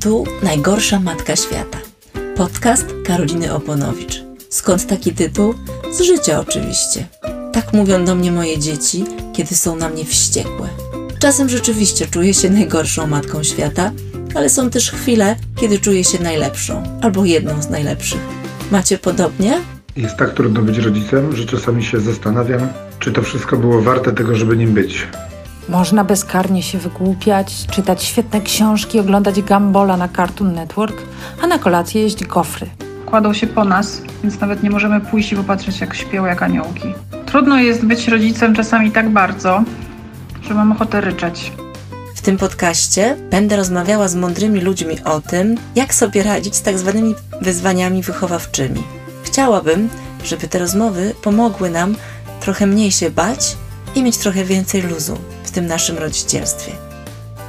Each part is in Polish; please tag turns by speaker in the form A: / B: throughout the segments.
A: Tu najgorsza matka świata. Podcast Karoliny Oponowicz. Skąd taki tytuł? Z życia oczywiście. Tak mówią do mnie moje dzieci, kiedy są na mnie wściekłe. Czasem rzeczywiście czuję się najgorszą matką świata, ale są też chwile, kiedy czuję się najlepszą albo jedną z najlepszych. Macie podobnie?
B: Jest tak trudno być rodzicem, że czasami się zastanawiam, czy to wszystko było warte tego, żeby nim być.
C: Można bezkarnie się wygłupiać, czytać świetne książki, oglądać Gambola na Cartoon Network, a na kolację jeść gofry.
D: Kładą się po nas, więc nawet nie możemy pójść i popatrzeć, jak śpią jak aniołki. Trudno jest być rodzicem czasami tak bardzo, że mam ochotę ryczeć.
A: W tym podcaście będę rozmawiała z mądrymi ludźmi o tym, jak sobie radzić z tak zwanymi wyzwaniami wychowawczymi. Chciałabym, żeby te rozmowy pomogły nam trochę mniej się bać i mieć trochę więcej luzu w tym naszym rodzicielstwie.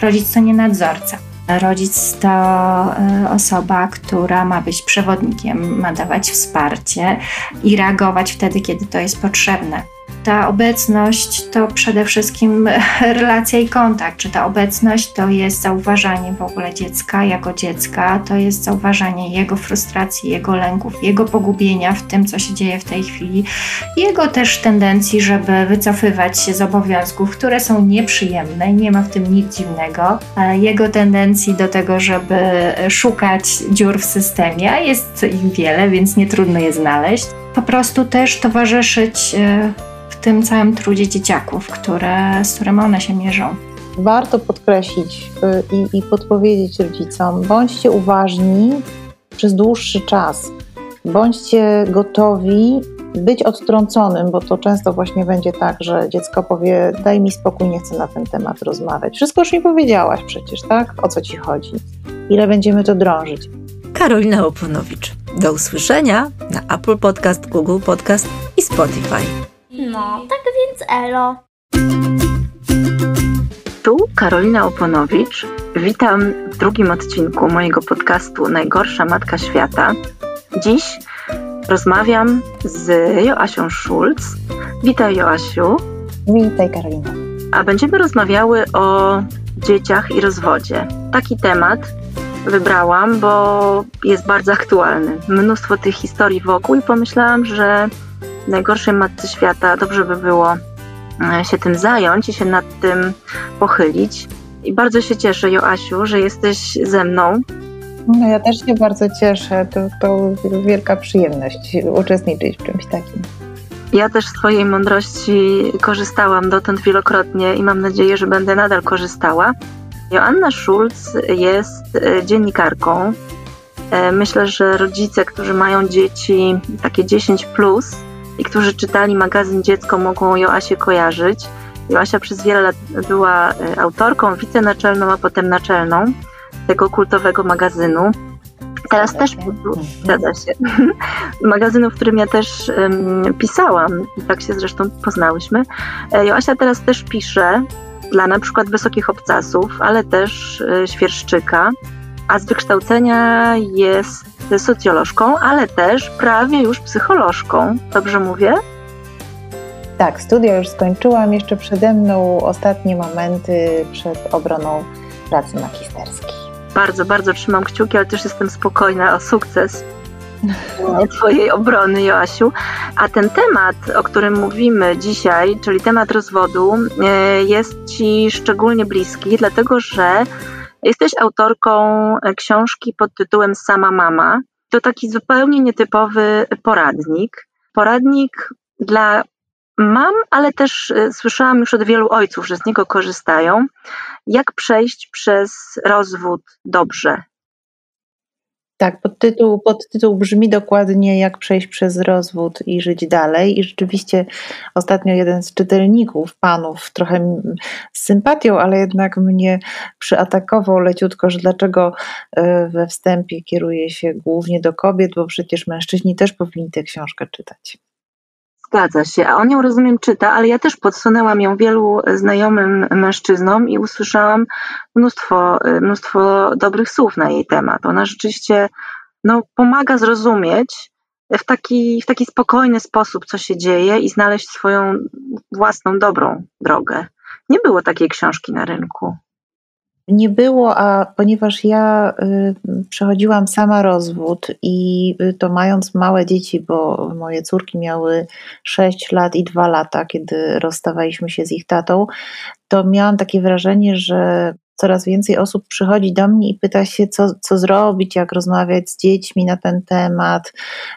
E: Rodzic to nie nadzorca. Rodzic to y, osoba, która ma być przewodnikiem, ma dawać wsparcie i reagować wtedy, kiedy to jest potrzebne. Ta obecność to przede wszystkim relacja i kontakt. Czy ta obecność to jest zauważanie w ogóle dziecka jako dziecka, to jest zauważanie jego frustracji, jego lęków, jego pogubienia w tym, co się dzieje w tej chwili, jego też tendencji, żeby wycofywać się z obowiązków, które są nieprzyjemne nie ma w tym nic dziwnego, jego tendencji do tego, żeby szukać dziur w systemie, a jest ich wiele, więc nie trudno je znaleźć. Po prostu też towarzyszyć w tym całym trudzie dzieciaków, które, z którym one się mierzą.
F: Warto podkreślić y, i, i podpowiedzieć rodzicom, bądźcie uważni przez dłuższy czas. Bądźcie gotowi być odtrąconym, bo to często właśnie będzie tak, że dziecko powie: Daj mi spokój, nie chcę na ten temat rozmawiać. Wszystko już mi powiedziałaś przecież, tak? O co ci chodzi? Ile będziemy to drążyć?
A: Karolina Oponowicz. Do usłyszenia na Apple Podcast, Google Podcast i Spotify.
G: No, tak więc elo.
A: Tu Karolina Oponowicz. Witam w drugim odcinku mojego podcastu Najgorsza Matka Świata. Dziś rozmawiam z Joasią Schulz. Witaj Joasiu.
F: Witaj Karolina.
A: A będziemy rozmawiały o dzieciach i rozwodzie. Taki temat wybrałam, bo jest bardzo aktualny. Mnóstwo tych historii wokół i pomyślałam, że najgorszej matce świata, dobrze by było e, się tym zająć i się nad tym pochylić. I bardzo się cieszę, Joasiu, że jesteś ze mną.
F: No ja też się bardzo cieszę. To, to wielka przyjemność uczestniczyć w czymś takim.
A: Ja też z Twojej mądrości korzystałam dotąd wielokrotnie i mam nadzieję, że będę nadal korzystała. Joanna Schulz jest e, dziennikarką. E, myślę, że rodzice, którzy mają dzieci takie 10, plus, i którzy czytali magazyn Dziecko mogą Joasię kojarzyć. Joasia przez wiele lat była e, autorką, wicenaczelną, a potem naczelną tego kultowego magazynu. Teraz też zgadza się. Magazynu, w którym ja też um, pisałam i tak się zresztą poznałyśmy. E, Joasia teraz też pisze dla na przykład Wysokich Obcasów, ale też y, Świerszczyka, a z wykształcenia jest socjolożką, ale też prawie już psycholożką. Dobrze mówię?
F: Tak, studia już skończyłam. Jeszcze przede mną ostatnie momenty przed obroną pracy magisterskiej.
A: Bardzo, bardzo trzymam kciuki, ale też jestem spokojna o sukces Twojej obrony, Joasiu. A ten temat, o którym mówimy dzisiaj, czyli temat rozwodu, e, jest Ci szczególnie bliski, dlatego że Jesteś autorką e, książki pod tytułem Sama Mama. To taki zupełnie nietypowy poradnik. Poradnik dla mam, ale też e, słyszałam już od wielu ojców, że z niego korzystają. Jak przejść przez rozwód dobrze?
F: Tak, podtytuł, podtytuł brzmi dokładnie jak przejść przez rozwód i żyć dalej. I rzeczywiście ostatnio jeden z czytelników, panów, trochę z sympatią, ale jednak mnie przyatakował leciutko, że dlaczego e, we wstępie kieruje się głównie do kobiet, bo przecież mężczyźni też powinni tę książkę czytać.
A: Zgadza się, a on ją rozumiem czyta, ale ja też podsunęłam ją wielu znajomym mężczyznom i usłyszałam mnóstwo, mnóstwo dobrych słów na jej temat. Ona rzeczywiście no, pomaga zrozumieć w taki, w taki spokojny sposób, co się dzieje i znaleźć swoją własną dobrą drogę. Nie było takiej książki na rynku.
F: Nie było, a ponieważ ja y, przechodziłam sama rozwód i y, to mając małe dzieci, bo moje córki miały 6 lat i 2 lata, kiedy rozstawaliśmy się z ich tatą, to miałam takie wrażenie, że coraz więcej osób przychodzi do mnie i pyta się, co, co zrobić, jak rozmawiać z dziećmi na ten temat,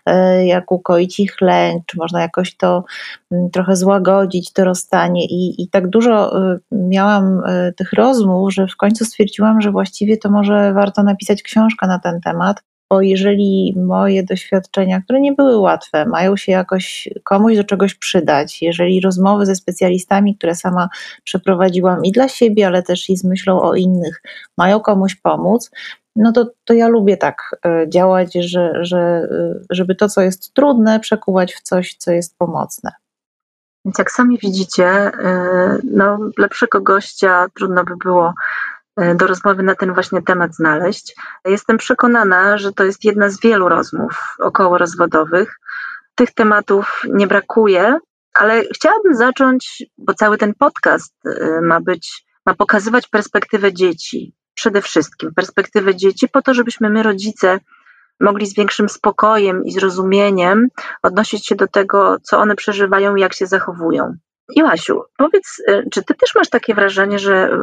F: e, jak ukoić ich lęk, czy można jakoś to mm, trochę złagodzić, to rozstanie. I, i tak dużo e, miałam e, tych rozmów, że w końcu stwierdziłam, że właściwie to może warto napisać książkę na ten temat bo jeżeli moje doświadczenia, które nie były łatwe, mają się jakoś komuś do czegoś przydać, jeżeli rozmowy ze specjalistami, które sama przeprowadziłam i dla siebie, ale też i z myślą o innych, mają komuś pomóc, no to, to ja lubię tak e, działać, że, że, e, żeby to, co jest trudne, przekuwać w coś, co jest pomocne.
A: Więc jak sami widzicie, e, no, lepszego gościa trudno by było do rozmowy na ten właśnie temat znaleźć. Jestem przekonana, że to jest jedna z wielu rozmów okołorozwodowych. Tych tematów nie brakuje, ale chciałabym zacząć, bo cały ten podcast e, ma być, ma pokazywać perspektywę dzieci. Przede wszystkim perspektywę dzieci, po to, żebyśmy my, rodzice, mogli z większym spokojem i zrozumieniem odnosić się do tego, co one przeżywają i jak się zachowują. Joasiu, powiedz, e, czy ty też masz takie wrażenie, że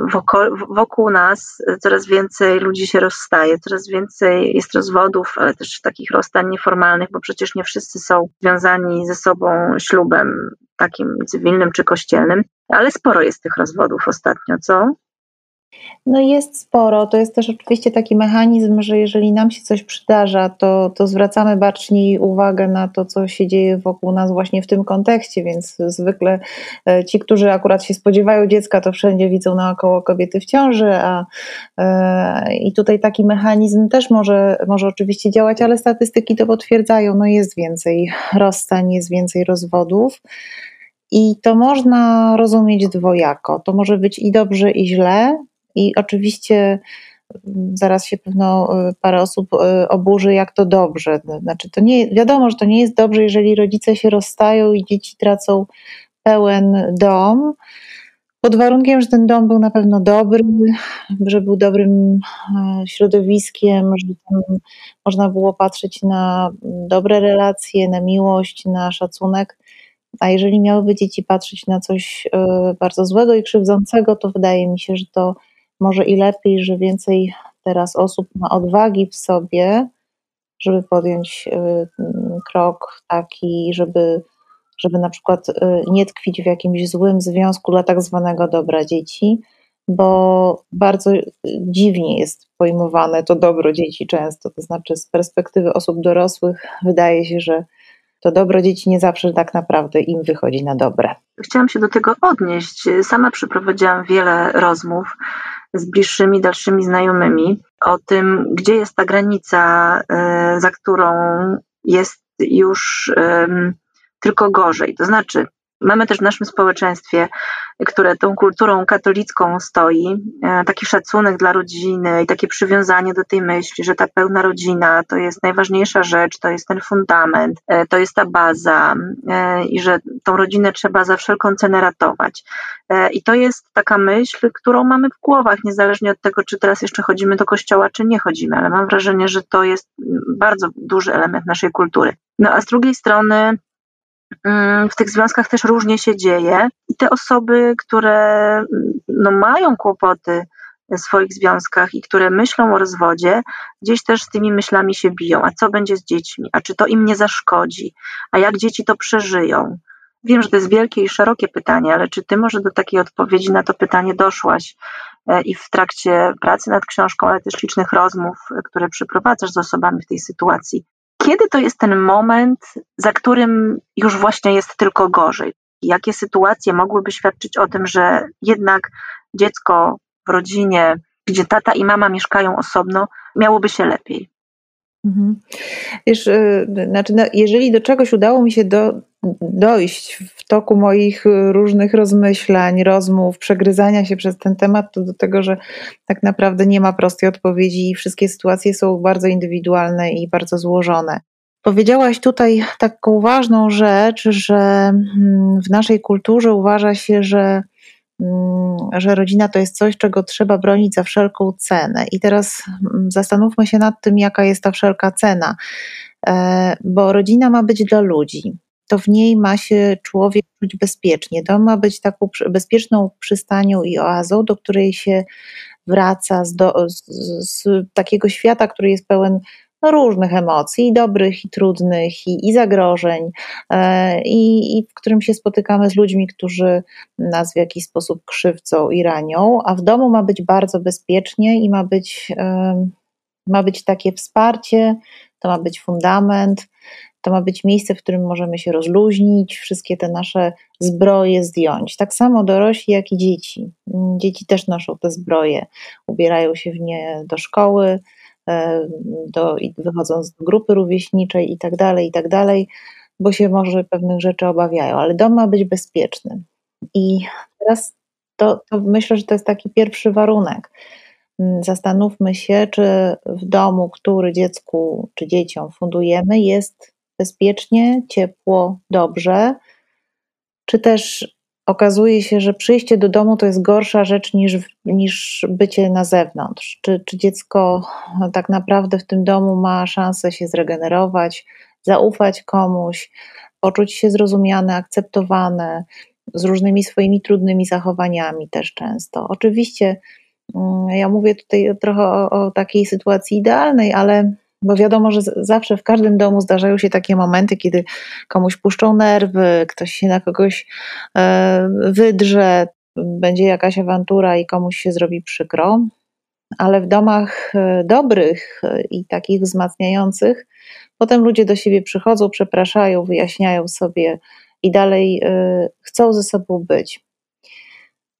A: wokół, nas e, coraz więcej ludzi się rozstaje, coraz więcej jest rozwodów, ale też takich rozstań nieformalnych, bo przecież nie wszyscy są związani ze sobą ślubem takim cywilnym czy kościelnym, ale sporo jest tych rozwodów ostatnio, co?
F: No jest sporo. To jest też oczywiście taki mechanizm, że jeżeli nam się coś przydarza, to, to zwracamy baczniej uwagę na to, co się dzieje wokół nas właśnie w tym kontekście, więc zwykle e, ci, którzy akurat się spodziewają dziecka, to wszędzie widzą naokoło kobiety w ciąży, a e, i tutaj taki mechanizm też może, może oczywiście działać, ale statystyki to potwierdzają, no jest więcej rozstań, jest więcej rozwodów. I to można rozumieć dwojako. To może być i dobrze, i źle, i oczywiście mm, zaraz się pewno y, parę osób y, oburzy, jak to dobrze. Znaczy, to nie, wiadomo, że to nie jest dobrze, jeżeli rodzice się rozstają i dzieci tracą pełen dom. Pod warunkiem, że ten dom był na pewno dobry, że był dobrym e, środowiskiem, że tam można było patrzeć na dobre relacje, na miłość, na szacunek. A jeżeli miałyby dzieci patrzeć na coś e, bardzo złego i krzywdzącego, to wydaje mi się, że to może i lepiej, że więcej teraz osób ma odwagi w sobie, żeby podjąć y, krok taki, żeby, żeby na przykład y, nie tkwić w jakimś złym związku dla tak zwanego dobra dzieci, bo bardzo dziwnie jest pojmowane to dobro dzieci często. To znaczy, z perspektywy osób dorosłych, wydaje się, że to dobro dzieci nie zawsze tak naprawdę im wychodzi na dobre.
A: Chciałam się do tego odnieść. Sama przeprowadziłam wiele rozmów z bliższymi, dalszymi znajomymi o tym, gdzie jest ta granica, e, za którą jest już tylko gorzej. To znaczy, Mamy też w naszym społeczeństwie, które tą kulturą katolicką stoi, e, taki szacunek dla rodziny i takie przywiązanie do tej myśli, że ta pełna rodzina to jest najważniejsza rzecz, to jest ten fundament, e, to jest ta baza e, i że tą rodzinę trzeba za wszelką cenę ratować. I to jest taka myśl, którą mamy w głowach, niezależnie od tego, czy teraz jeszcze chodzimy do kościoła, czy nie chodzimy, ale mam wrażenie, że to jest bardzo duży element naszej kultury. No a z drugiej strony w tych związkach też różnie się dzieje i te osoby, które mm, no, mają kłopoty w swoich związkach i które myślą o rozwodzie, gdzieś też z tymi myślami się biją. A co będzie z dziećmi? A czy to im nie zaszkodzi? A jak dzieci to przeżyją? Wiem, że to jest wielkie i szerokie pytanie, ale czy ty może do takiej odpowiedzi na to pytanie doszłaś e, i w trakcie pracy nad książką, ale też licznych rozmów, e, które przeprowadzasz z osobami w tej sytuacji? Kiedy to jest ten moment, za którym już właśnie jest tylko gorzej? Jakie sytuacje mogłyby świadczyć o tym, że jednak dziecko w rodzinie, gdzie tata i mama mieszkają osobno, miałoby się lepiej?
F: Mhm. Wiesz, y, znaczy, no, jeżeli do czegoś udało mi się do, dojść w toku moich różnych rozmyślań, rozmów, przegryzania się przez ten temat, to do tego, że tak naprawdę nie ma prostej odpowiedzi i wszystkie sytuacje są bardzo indywidualne i bardzo złożone. Powiedziałaś tutaj taką ważną rzecz, że mm, w naszej kulturze uważa się, że mm, że rodzina to jest coś, czego trzeba bronić za wszelką cenę. I teraz mm, zastanówmy się nad tym, jaka jest ta wszelka cena, e, bo rodzina ma być dla ludzi. To w niej ma się człowiek czuć bezpiecznie. To ma być taką bezpieczną przystanią i oazą, do której się wraca z, do, z, z takiego świata, który jest pełen no, różnych emocji, i dobrych, i trudnych, i, i zagrożeń, e, i, i, w którym się spotykamy z ludźmi, którzy nas w jakiś sposób krzywdzą i ranią, a w domu ma być bardzo bezpiecznie i ma być, e, ma być takie wsparcie, to ma być fundament, to ma być miejsce, w którym możemy się rozluźnić, wszystkie te nasze zbroje zdjąć. Tak samo dorośli, jak i dzieci. Dzieci też noszą te zbroje, ubierają się w nie do szkoły, E, do, wychodząc do grupy rówieśniczej i tak dalej, i tak dalej, bo się może pewnych rzeczy obawiają, ale dom ma być bezpieczny. I teraz to, to myślę, że to jest taki pierwszy warunek. Mm, zastanówmy się, czy w domu, który dziecku czy dzieciom fundujemy, jest bezpiecznie, ciepło, dobrze, czy też okazuje się, że przyjście do domu to jest gorsza rzecz niż, niż bycie na zewnątrz. Czy, czy dziecko tak naprawdę w tym domu ma szansę się zregenerować, zaufać komuś, poczuć się zrozumiane, akceptowane, z różnymi swoimi trudnymi zachowaniami też często. Oczywiście mm, ja mówię tutaj trochę o, o takiej sytuacji idealnej, ale bo wiadomo, że zawsze w każdym domu zdarzają się takie momenty, kiedy komuś puszczą nerwy, ktoś się na kogoś e, wydrze, będzie jakaś awantura i komuś się zrobi przykro. Ale w domach e, dobrych e, i takich wzmacniających, potem ludzie do siebie przychodzą, przepraszają, wyjaśniają sobie i dalej chcą ze sobą być.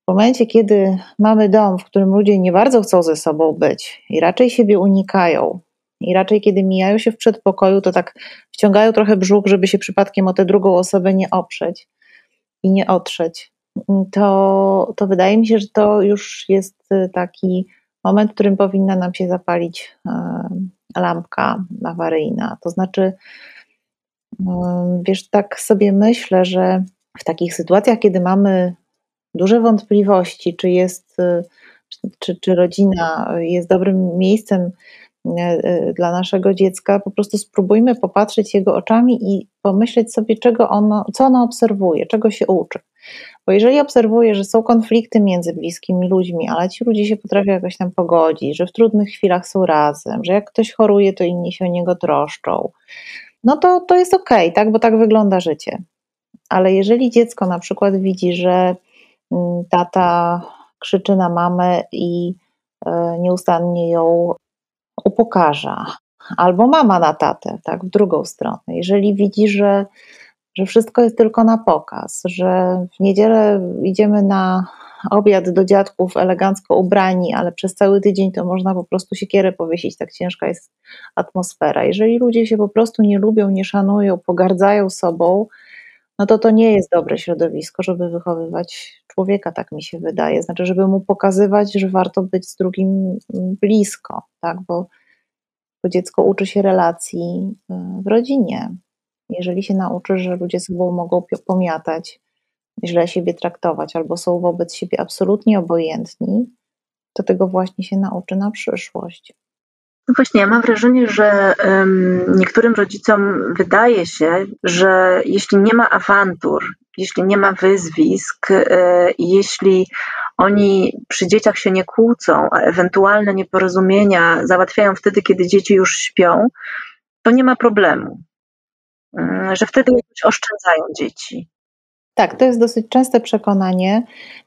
F: W momencie, kiedy mamy dom, w którym ludzie nie bardzo chcą ze sobą być i raczej siebie unikają, i raczej, kiedy mijają się w przedpokoju, to tak wciągają trochę brzuch, żeby się przypadkiem o tę drugą osobę nie oprzeć i nie otrzeć. To, to wydaje mi się, że to już jest y, taki moment, w którym powinna nam się zapalić y, lampka awaryjna. To znaczy, y, wiesz, tak sobie myślę, że w takich sytuacjach, kiedy mamy duże wątpliwości, czy jest, czy, czy rodzina jest dobrym miejscem dla naszego dziecka, po prostu spróbujmy popatrzeć jego oczami i pomyśleć sobie, czego ono, co ono obserwuje, czego się uczy. Bo jeżeli obserwuje, że są konflikty między bliskimi ludźmi, ale ci ludzie się potrafią jakoś tam pogodzić, że w trudnych chwilach są razem, że jak ktoś choruje, to inni się o niego troszczą, no to, to jest okej, okay, tak? bo tak wygląda życie. Ale jeżeli dziecko na przykład widzi, że mm, tata krzyczy na mamę i e, nieustannie ją upokarza, albo mama na tatę, tak, w drugą stronę. Jeżeli widzi, że, że wszystko jest tylko na pokaz, że w niedzielę idziemy na obiad do dziadków elegancko ubrani, ale przez cały tydzień to można po prostu siekierę powiesić, tak ciężka jest atmosfera. Jeżeli ludzie się po prostu nie lubią, nie szanują, pogardzają sobą, no to to nie jest dobre środowisko, żeby wychowywać człowieka, tak mi się wydaje. Znaczy, żeby mu pokazywać, że warto być z drugim blisko, tak? Bo, bo dziecko uczy się relacji y, w rodzinie. Jeżeli się nauczy, że ludzie sobą mogą pomiatać, źle siebie traktować albo są wobec siebie absolutnie obojętni, to tego właśnie się nauczy na przyszłość.
A: No właśnie, ja mam wrażenie, że um, niektórym rodzicom wydaje się, że jeśli nie ma awantur, jeśli nie ma wyzwisk, e, jeśli oni przy dzieciach się nie kłócą, a ewentualne nieporozumienia załatwiają wtedy, kiedy dzieci już śpią, to nie ma problemu. Um, że wtedy jakoś oszczędzają dzieci.
F: Tak, to jest dosyć częste przekonanie,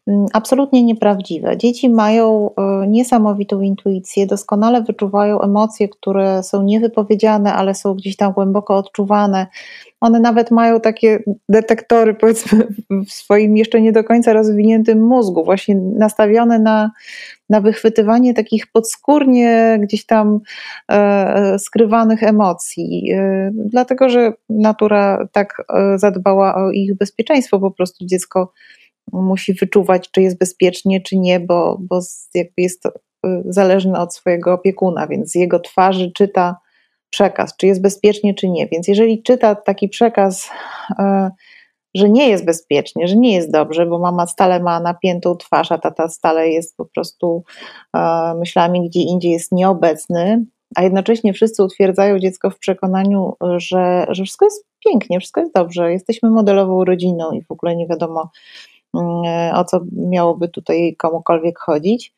F: mm, absolutnie nieprawdziwe. Dzieci mają e, niesamowitą intuicję, doskonale wyczuwają emocje, które są niewypowiedziane, ale są gdzieś tam głęboko odczuwane. One nawet mają takie detektory, powiedzmy, w swoim jeszcze nie do końca rozwiniętym mózgu, właśnie nastawione na, na wychwytywanie takich podskórnie gdzieś tam e, skrywanych emocji, e, dlatego że natura tak e, zadbała o ich bezpieczeństwo, po prostu dziecko musi wyczuwać, czy jest bezpiecznie, czy nie, bo, bo jakby jest e, zależne od swojego opiekuna, więc z jego twarzy czyta przekaz, czy jest bezpiecznie, czy nie. Więc jeżeli czyta taki przekaz, e, że nie jest bezpiecznie, że nie jest dobrze, bo mama stale ma napiętą twarz, a tata stale jest po prostu e, myślami gdzie indziej jest nieobecny, a jednocześnie wszyscy utwierdzają dziecko w przekonaniu, że, że wszystko jest pięknie, wszystko jest dobrze, jesteśmy modelową rodziną i w ogóle nie wiadomo mm, o co miałoby tutaj komukolwiek chodzić,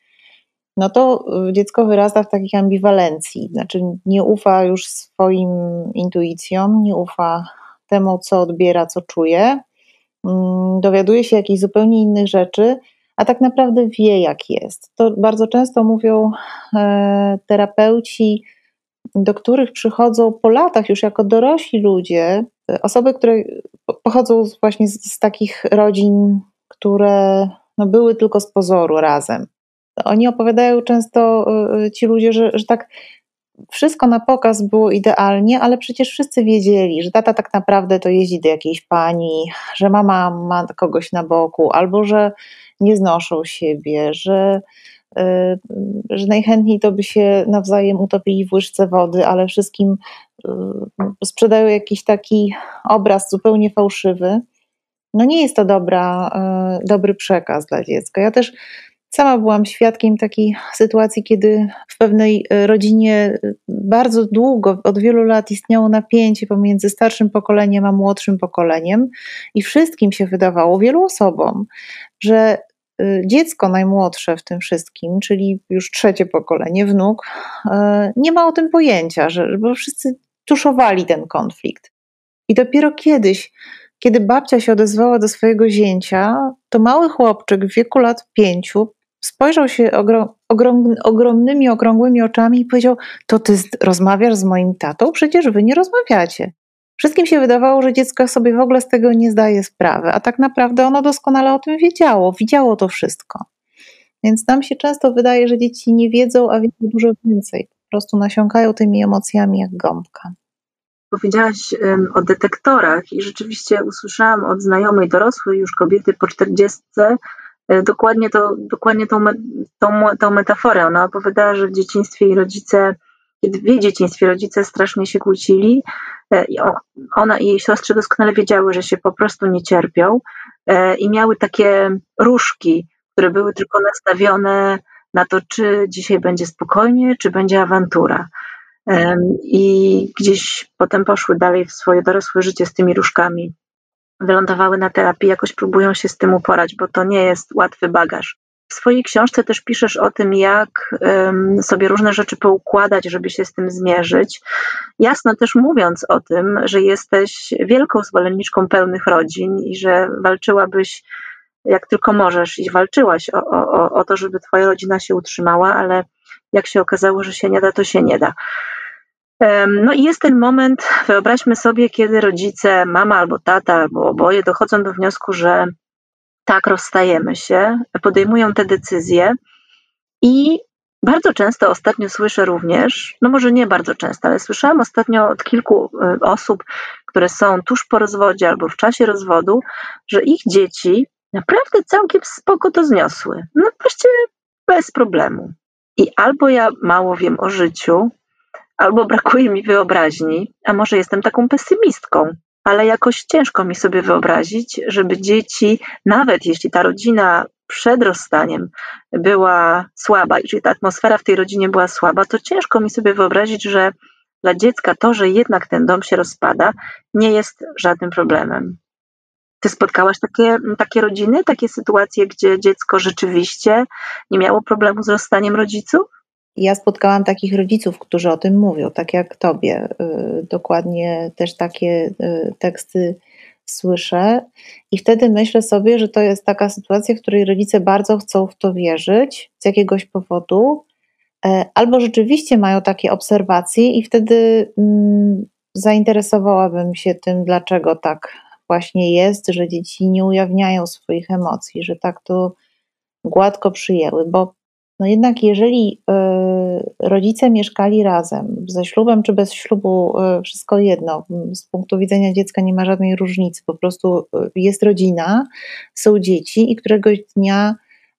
F: no to dziecko wyrasta w takiej ambiwalencji, znaczy nie ufa już swoim intuicjom, nie ufa temu, co odbiera, co czuje, mm, dowiaduje się jakichś zupełnie innych rzeczy, a tak naprawdę wie, jak jest. To bardzo często mówią e, terapeuci, do których przychodzą po latach, już jako dorośli ludzie, osoby, które pochodzą właśnie z, z takich rodzin, które no, były tylko z pozoru razem. Oni opowiadają często, e, ci ludzie, że, że tak wszystko na pokaz było idealnie, ale przecież wszyscy wiedzieli, że tata tak naprawdę to jeździ do jakiejś pani, że mama ma kogoś na boku, albo że nie znoszą siebie, że, y, że najchętniej to by się nawzajem utopili w łyżce wody, ale wszystkim y, sprzedają jakiś taki obraz zupełnie fałszywy. No nie jest to dobra, y, dobry przekaz dla dziecka. Ja też Sama byłam świadkiem takiej sytuacji, kiedy w pewnej e, rodzinie e, bardzo długo, od wielu lat istniało napięcie pomiędzy starszym pokoleniem a młodszym pokoleniem, i wszystkim się wydawało, wielu osobom, że e, dziecko najmłodsze w tym wszystkim, czyli już trzecie pokolenie, wnuk, nie ma o tym pojęcia, że, bo wszyscy tuszowali ten konflikt. I dopiero kiedyś kiedy babcia się odezwała do swojego zięcia, to mały chłopczyk w wieku lat pięciu spojrzał się ogrom, ogrom, ogromnymi, okrągłymi oczami i powiedział: To ty rozmawiasz z moim tatą? Przecież wy nie rozmawiacie. Wszystkim się wydawało, że dziecko sobie w ogóle z tego nie zdaje sprawy, a tak naprawdę ono doskonale o tym wiedziało, widziało to wszystko. Więc nam się często wydaje, że dzieci nie wiedzą, a wiedzą dużo więcej. Po prostu nasiąkają tymi emocjami jak gąbka.
A: Powiedziałaś um, o detektorach i rzeczywiście usłyszałam od znajomej dorosłej już kobiety po czterdziestce, dokładnie, to, dokładnie tą, tą, tą metaforę. Ona opowiadała, że w dzieciństwie jej rodzice, kiedy w jej dzieciństwie rodzice strasznie się kłócili, e, ona i jej siostry doskonale wiedziały, że się po prostu nie cierpią e, i miały takie różki, które były tylko nastawione na to, czy dzisiaj będzie spokojnie, czy będzie awantura. I gdzieś potem poszły dalej w swoje dorosłe życie z tymi różkami wylądowały na terapii, jakoś próbują się z tym uporać, bo to nie jest łatwy bagaż. W swojej książce też piszesz o tym, jak sobie różne rzeczy poukładać, żeby się z tym zmierzyć. Jasno też mówiąc o tym, że jesteś wielką zwolenniczką pełnych rodzin i że walczyłabyś jak tylko możesz i walczyłaś o, o, o to, żeby twoja rodzina się utrzymała, ale jak się okazało, że się nie da, to się nie da. No i jest ten moment, wyobraźmy sobie, kiedy rodzice, mama albo tata, albo oboje dochodzą do wniosku, że tak, rozstajemy się, podejmują te decyzje i bardzo często ostatnio słyszę również, no może nie bardzo często, ale słyszałam ostatnio od kilku y, osób, które są tuż po rozwodzie albo w czasie rozwodu, że ich dzieci naprawdę całkiem spoko to zniosły. No właściwie bez problemu. I albo ja mało wiem o życiu, albo brakuje mi wyobraźni, a może jestem taką pesymistką, ale jakoś ciężko mi sobie wyobrazić, żeby dzieci, nawet jeśli ta rodzina przed rozstaniem była słaba, jeżeli ta atmosfera w tej rodzinie była słaba, to ciężko mi sobie wyobrazić, że dla dziecka to, że jednak ten dom się rozpada, nie jest żadnym problemem. Ty spotkałaś takie, takie rodziny, takie sytuacje, gdzie dziecko rzeczywiście nie miało problemu z rozstaniem rodziców?
F: Ja spotkałam takich rodziców, którzy o tym mówią, tak jak tobie. Y, dokładnie też takie y, teksty słyszę i wtedy myślę sobie, że to jest taka sytuacja, w której rodzice bardzo chcą w to wierzyć z jakiegoś powodu, e, albo rzeczywiście mają takie obserwacje i wtedy mm, zainteresowałabym się tym, dlaczego tak właśnie jest, że dzieci nie ujawniają swoich emocji, że tak to gładko przyjęły, bo no jednak jeżeli y, rodzice mieszkali razem, ze ślubem czy bez ślubu, y, wszystko jedno, z punktu widzenia dziecka nie ma żadnej różnicy, po prostu y, jest rodzina, są dzieci i któregoś dnia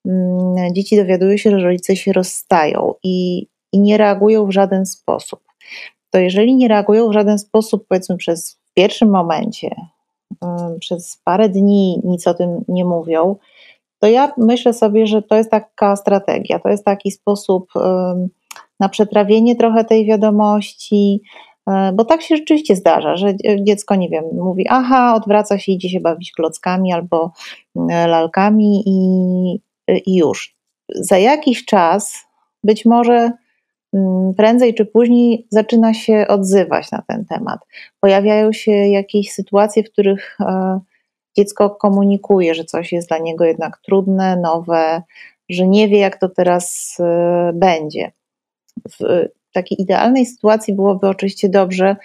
F: mm, dzieci dowiadują się, że rodzice się rozstają i, i nie reagują w żaden sposób. To jeżeli nie reagują w żaden sposób, powiedzmy przez pierwszym momencie, przez parę dni nic o tym nie mówią, to ja myślę sobie, że to jest taka strategia, to jest taki sposób na przetrawienie trochę tej wiadomości, e, bo tak się rzeczywiście zdarza, że dziecko, nie wiem, mówi, aha, odwraca się, idzie się bawić klockami albo e, lalkami i, i już. Za jakiś czas, być może mm, prędzej czy później, zaczyna się odzywać na ten temat. Pojawiają się jakieś sytuacje, w których e, dziecko komunikuje, że coś jest dla niego jednak trudne, nowe, że nie wie, jak to teraz będzie. W takiej idealnej sytuacji byłoby oczywiście dobrze,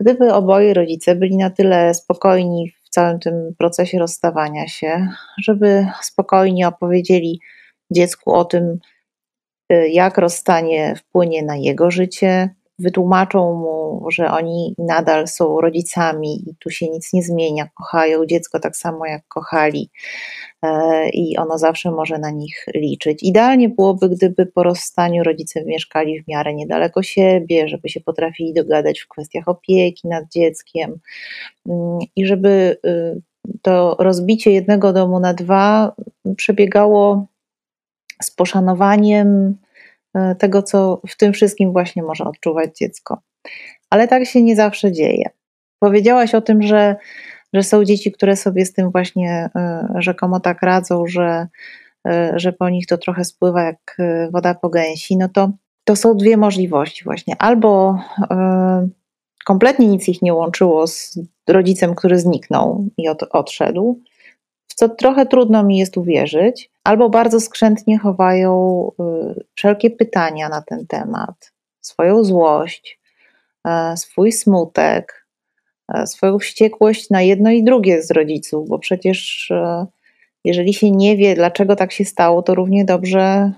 F: gdyby oboje rodzice byli na tyle spokojni w całym tym procesie rozstawania się, żeby spokojnie opowiedzieli dziecku o tym, y, jak rozstanie wpłynie na jego życie, wytłumaczą mu, że oni nadal są rodzicami i tu się nic nie zmienia, kochają dziecko tak samo jak kochali e, i ono zawsze może na nich liczyć. Idealnie byłoby, gdyby po rozstaniu rodzice mieszkali w miarę niedaleko siebie, żeby się potrafili dogadać w kwestiach opieki nad dzieckiem mm, i żeby y, to rozbicie jednego domu na dwa przebiegało z poszanowaniem, tego, co w tym wszystkim właśnie może odczuwać dziecko. Ale tak się nie zawsze dzieje. Powiedziałaś o tym, że, że są dzieci, które sobie z tym właśnie e, rzekomo tak radzą, że, e, że po nich to trochę spływa jak woda po gęsi. No to, to są dwie możliwości właśnie. Albo kompletnie nic ich nie łączyło z rodzicem, który zniknął i od, odszedł, w co trochę trudno mi jest uwierzyć, albo bardzo skrzętnie chowają y, wszelkie pytania na ten temat, swoją złość, e, swój smutek, e, swoją wściekłość na jedno i drugie z rodziców, bo przecież e, jeżeli się nie wie, dlaczego tak się stało, to równie dobrze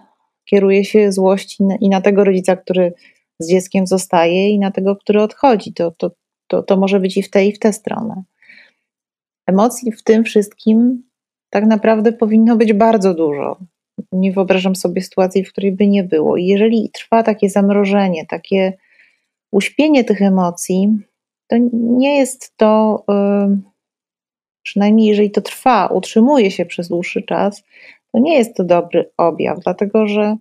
F: kieruje się złość i na tego rodzica, który z dzieckiem zostaje, i na tego, który odchodzi. To, to, to, to może być i w tę, i w tę stronę. Emocji w tym wszystkim tak naprawdę powinno być bardzo dużo. Nie wyobrażam sobie sytuacji, w której by nie było. I jeżeli trwa takie zamrożenie, takie uśpienie tych emocji, to nie jest to, yy, przynajmniej jeżeli to trwa, utrzymuje się przez dłuższy czas, to nie jest to dobry objaw, dlatego że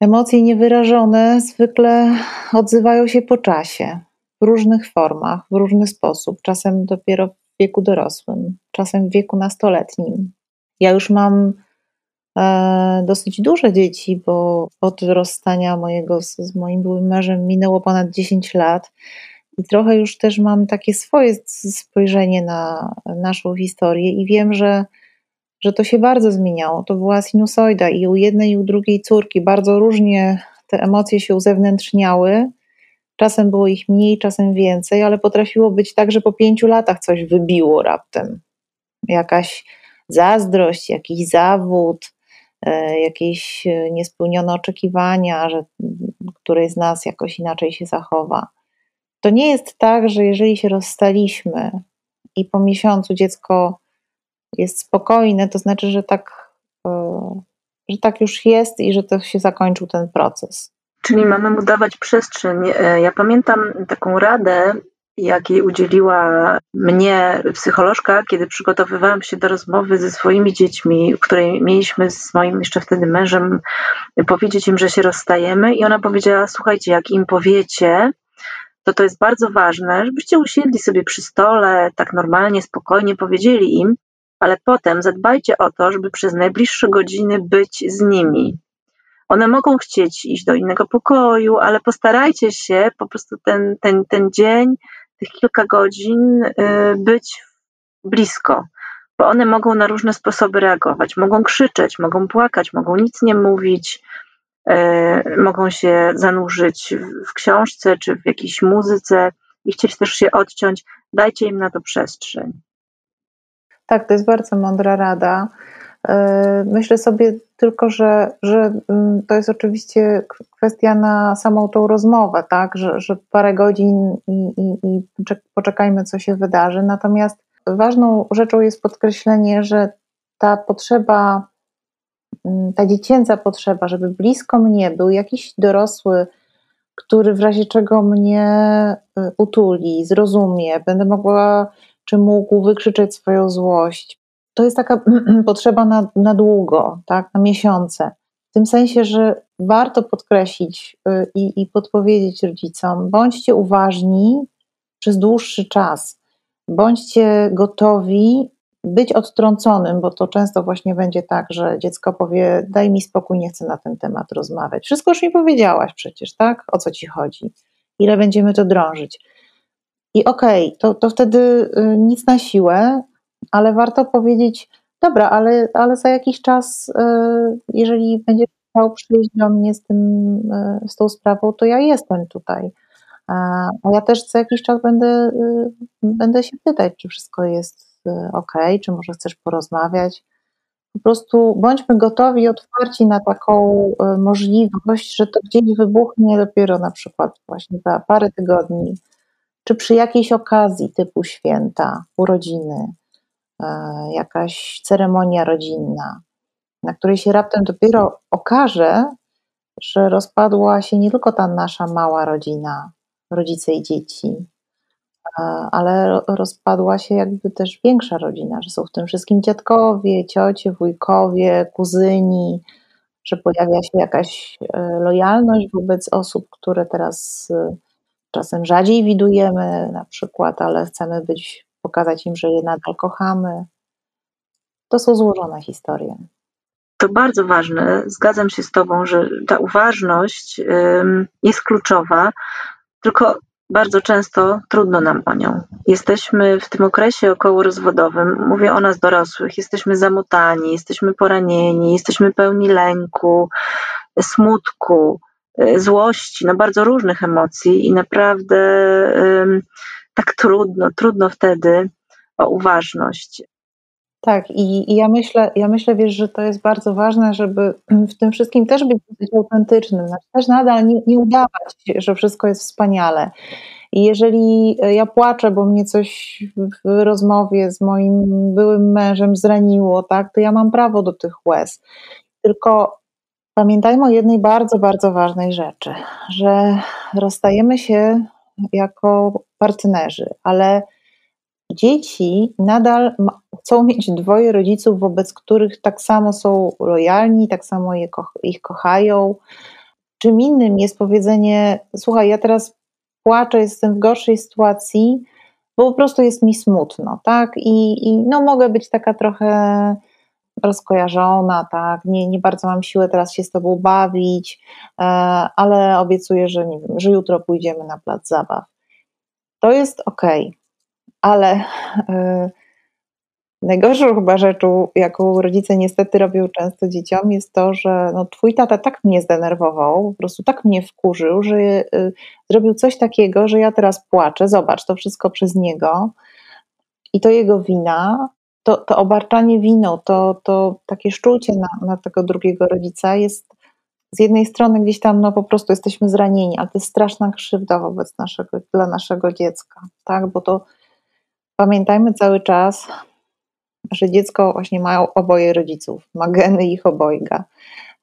F: emocje niewyrażone zwykle odzywają się po czasie, w różnych formach, w różny sposób, czasem dopiero w wieku dorosłym, czasem w wieku nastoletnim. Ja już mam e, dosyć duże dzieci, bo od rozstania mojego z, z moim byłym mężem minęło ponad 10 lat. I trochę już też mam takie swoje spojrzenie na naszą historię i wiem, że, że to się bardzo zmieniało. To była sinusoida i u jednej i u drugiej córki bardzo różnie te emocje się uzewnętrzniały. Czasem było ich mniej, czasem więcej, ale potrafiło być tak, że po pięciu latach coś wybiło raptem. Jakaś zazdrość, jakiś zawód, e, jakieś e, niespełnione oczekiwania, że któryś z nas jakoś inaczej się zachowa. To nie jest tak, że jeżeli się rozstaliśmy i po miesiącu dziecko jest spokojne, to znaczy, że tak, e, że tak już jest i że to się zakończył ten proces.
A: Czyli mamy mu dawać przestrzeń. Ja pamiętam taką radę jakiej udzieliła mnie psycholożka, kiedy przygotowywałam się do rozmowy ze swoimi dziećmi, której mieliśmy z moim jeszcze wtedy mężem powiedzieć im, że się rozstajemy. I ona powiedziała: Słuchajcie, jak im powiecie, to to jest bardzo ważne, żebyście usiedli sobie przy stole, tak normalnie, spokojnie powiedzieli im, ale potem zadbajcie o to, żeby przez najbliższe godziny być z nimi. One mogą chcieć iść do innego pokoju, ale postarajcie się po prostu ten, ten, ten dzień tych kilka godzin y, być blisko, bo one mogą na różne sposoby reagować. Mogą krzyczeć, mogą płakać, mogą nic nie mówić, y, mogą się zanurzyć w książce czy w jakiejś muzyce i chcieć też się odciąć. Dajcie im na to przestrzeń.
F: Tak, to jest bardzo mądra rada. E, myślę sobie tylko, że, że mm, to jest oczywiście kwestia na samą tą rozmowę, tak? że, że parę godzin i, i, i poczekajmy, co się wydarzy. Natomiast ważną rzeczą jest podkreślenie, że ta potrzeba, mm, ta dziecięca potrzeba, żeby blisko mnie był jakiś dorosły, który w razie czego mnie y, utuli, zrozumie, będę mogła czy mógł wykrzyczeć swoją złość. To jest taka potrzeba na, na długo, tak, na miesiące. W tym sensie, że warto podkreślić y, i, i podpowiedzieć rodzicom, bądźcie uważni przez dłuższy czas. Bądźcie gotowi być odtrąconym, bo to często właśnie będzie tak, że dziecko powie: Daj mi spokój, nie chcę na ten temat rozmawiać. Wszystko już mi powiedziałaś przecież, tak? O co ci chodzi? Ile będziemy to drążyć? I okej, okay, to, to wtedy y, nic na siłę, ale warto powiedzieć: Dobra, ale, ale za jakiś czas, y, jeżeli będzie chciał przyjść do mnie z, tym, y, z tą sprawą, to ja jestem tutaj. A ja też co jakiś czas będę, będę się pytać, czy wszystko jest ok, czy może chcesz porozmawiać. Po prostu bądźmy gotowi otwarci na taką e, możliwość, że to gdzieś wybuchnie dopiero na przykład właśnie za parę tygodni, czy przy jakiejś okazji typu święta, urodziny, e, jakaś ceremonia rodzinna, na której się raptem dopiero okaże, że rozpadła się nie tylko ta nasza mała rodzina, rodzice i dzieci, ale rozpadła się jakby też większa rodzina, że są w tym wszystkim dziadkowie, ciocie, wujkowie, kuzyni, że pojawia się jakaś e, lojalność wobec osób, które teraz e, czasem rzadziej widujemy na przykład, ale chcemy być, pokazać im, że je nadal kochamy. To są złożone historie.
A: To bardzo ważne. Zgadzam się z Tobą, że ta uważność jest kluczowa, tylko bardzo często trudno nam o nią. Jesteśmy w tym okresie okołorozwodowym, mówię o nas dorosłych, jesteśmy zamotani, jesteśmy poranieni, jesteśmy pełni lęku, smutku, y, złości, no bardzo różnych emocji i naprawdę tak trudno, trudno wtedy o uważność.
F: Tak, i, i, ja myślę, ja myślę, wiesz, że to jest bardzo ważne, żeby w tym wszystkim też być autentycznym, znaczy też nadal nie, nie udawać, że wszystko jest wspaniale. I jeżeli ja płaczę, bo mnie coś w rozmowie z moim byłym mężem zraniło, tak, to ja mam prawo do tych łez. Tylko pamiętajmy o jednej bardzo, bardzo ważnej rzeczy, że rozstajemy się jako partnerzy, ale dzieci nadal chcą mieć dwoje rodziców, wobec których tak samo są lojalni, tak samo ich kochają. Czym innym jest powiedzenie: Słuchaj, ja teraz płaczę, jestem w gorszej sytuacji, bo po prostu jest mi smutno, tak? I, i no, mogę być taka trochę rozkojarzona, tak? Nie, nie bardzo mam siłę teraz się z tobą bawić, e, ale obiecuję, że nie wiem, że jutro pójdziemy na plac zabaw. To jest ok, ale. E, Najgorszą chyba rzeczą, jaką rodzice niestety robią często dzieciom, jest to, że no, twój tata tak mnie zdenerwował, po prostu tak mnie wkurzył, że y, zrobił coś takiego, że ja teraz płaczę. Zobacz, to wszystko przez niego i to jego wina. To, to obarczanie winą, to, to takie szczulcie na, na tego drugiego rodzica jest z jednej strony gdzieś tam no po prostu jesteśmy zranieni, ale to jest straszna krzywda wobec naszego, dla naszego dziecka, tak, bo to pamiętajmy cały czas, że dziecko właśnie ma oboje rodziców, ma geny ich obojga.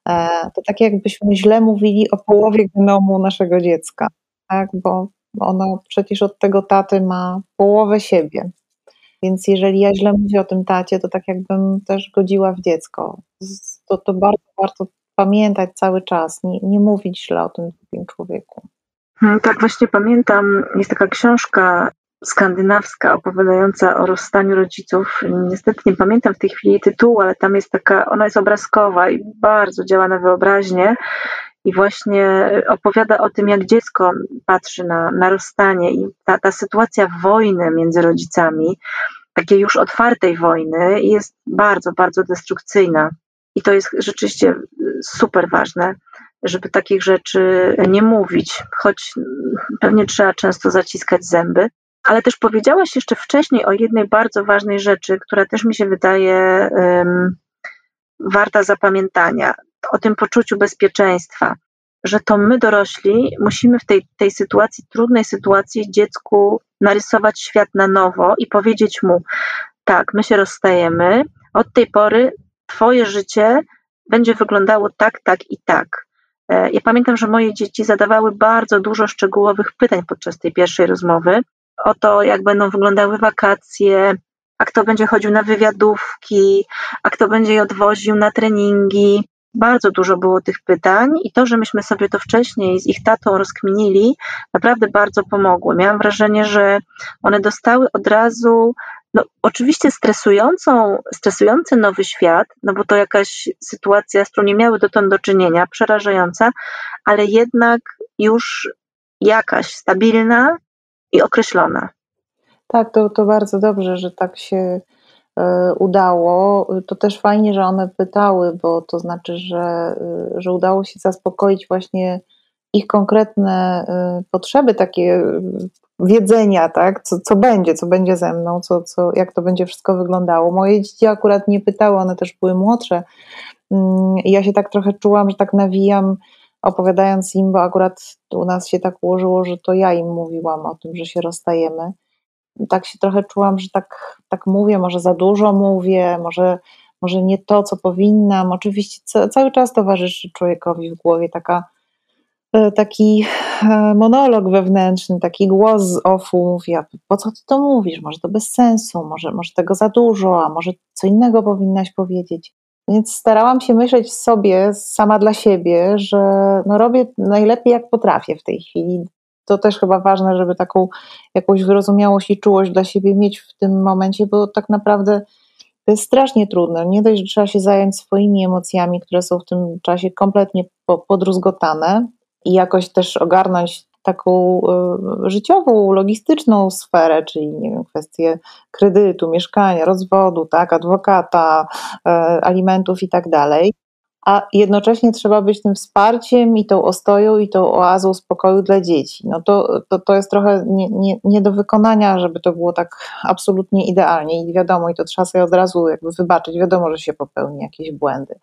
F: E, to tak jakbyśmy źle mówili o połowie genomu naszego dziecka, tak? bo ono przecież od tego taty ma połowę siebie. Więc jeżeli ja źle mówię o tym tacie, to tak jakbym też godziła w dziecko. To, to bardzo warto pamiętać cały czas, nie, nie mówić źle o tym drugim człowieku.
A: Hmm, tak, właśnie pamiętam, jest taka książka skandynawska opowiadająca o rozstaniu rodziców. Niestety nie pamiętam w tej chwili tytułu, ale tam jest taka, ona jest obrazkowa i bardzo działa na wyobraźnię i właśnie opowiada o tym, jak dziecko patrzy na, na rozstanie i ta, ta sytuacja wojny między rodzicami, takiej już otwartej wojny jest bardzo, bardzo destrukcyjna. I to jest rzeczywiście super ważne, żeby takich rzeczy nie mówić, choć pewnie trzeba często zaciskać zęby. Ale też powiedziałaś jeszcze wcześniej o jednej bardzo ważnej rzeczy, która też mi się wydaje um, warta zapamiętania, o tym poczuciu bezpieczeństwa, że to my dorośli musimy w tej, tej sytuacji, trudnej sytuacji, dziecku narysować świat na nowo i powiedzieć mu: tak, my się rozstajemy, od tej pory Twoje życie będzie wyglądało tak, tak i tak. E, ja pamiętam, że moje dzieci zadawały bardzo dużo szczegółowych pytań podczas tej pierwszej rozmowy, o to, jak będą wyglądały wakacje, a kto będzie chodził na wywiadówki, a kto będzie je odwoził na treningi. Bardzo dużo było tych pytań i to, że myśmy sobie to wcześniej z ich tatą rozkminili, naprawdę bardzo pomogło. Miałam wrażenie, że one dostały od razu, no oczywiście stresującą, stresujący nowy świat, no bo to jakaś sytuacja, z którą nie miały dotąd do czynienia, przerażająca, ale jednak już jakaś stabilna i określona.
F: Tak, to, to bardzo dobrze, że tak się e, udało. To też fajnie, że one pytały, bo to znaczy, że, e, że udało się zaspokoić właśnie ich konkretne e, potrzeby, takie wiedzenia, tak, co, co będzie, co będzie ze mną, co, co, jak to będzie wszystko wyglądało. Moje dzieci akurat nie pytały, one też były młodsze. Mm, ja się tak trochę czułam, że tak nawijam, opowiadając im, bo akurat u nas się tak ułożyło, że to ja im mówiłam o tym, że się rozstajemy tak się trochę czułam, że tak, tak mówię, może za dużo mówię, może, może nie to, co powinnam. Oczywiście cały czas towarzyszy człowiekowi w głowie taka, taki e, monolog wewnętrzny, taki głos z ofu mówi, a po co ty to mówisz? Może to bez sensu, może, może tego za dużo, a może co innego powinnaś powiedzieć. Więc starałam się myśleć sobie sama dla siebie, że no robię najlepiej jak potrafię w tej chwili to też chyba ważne, żeby taką jakąś wyrozumiałość i czułość dla siebie mieć w tym momencie, bo tak naprawdę to jest strasznie trudne. Nie dość, że trzeba się zająć swoimi emocjami, które są w tym czasie kompletnie podruzgotane i jakoś też ogarnąć taką y, życiową, logistyczną sferę, czyli nie wiem, kwestie kredytu, mieszkania, rozwodu, tak, adwokata, y, alimentów i tak dalej a jednocześnie trzeba być tym wsparciem i tą ostoją i tą oazą spokoju dla dzieci. No to, to, to jest trochę nie, nie, nie do wykonania, żeby to było tak absolutnie idealnie i wiadomo, i to trzeba sobie od razu jakby wybaczyć, wiadomo, że się popełni jakieś błędy.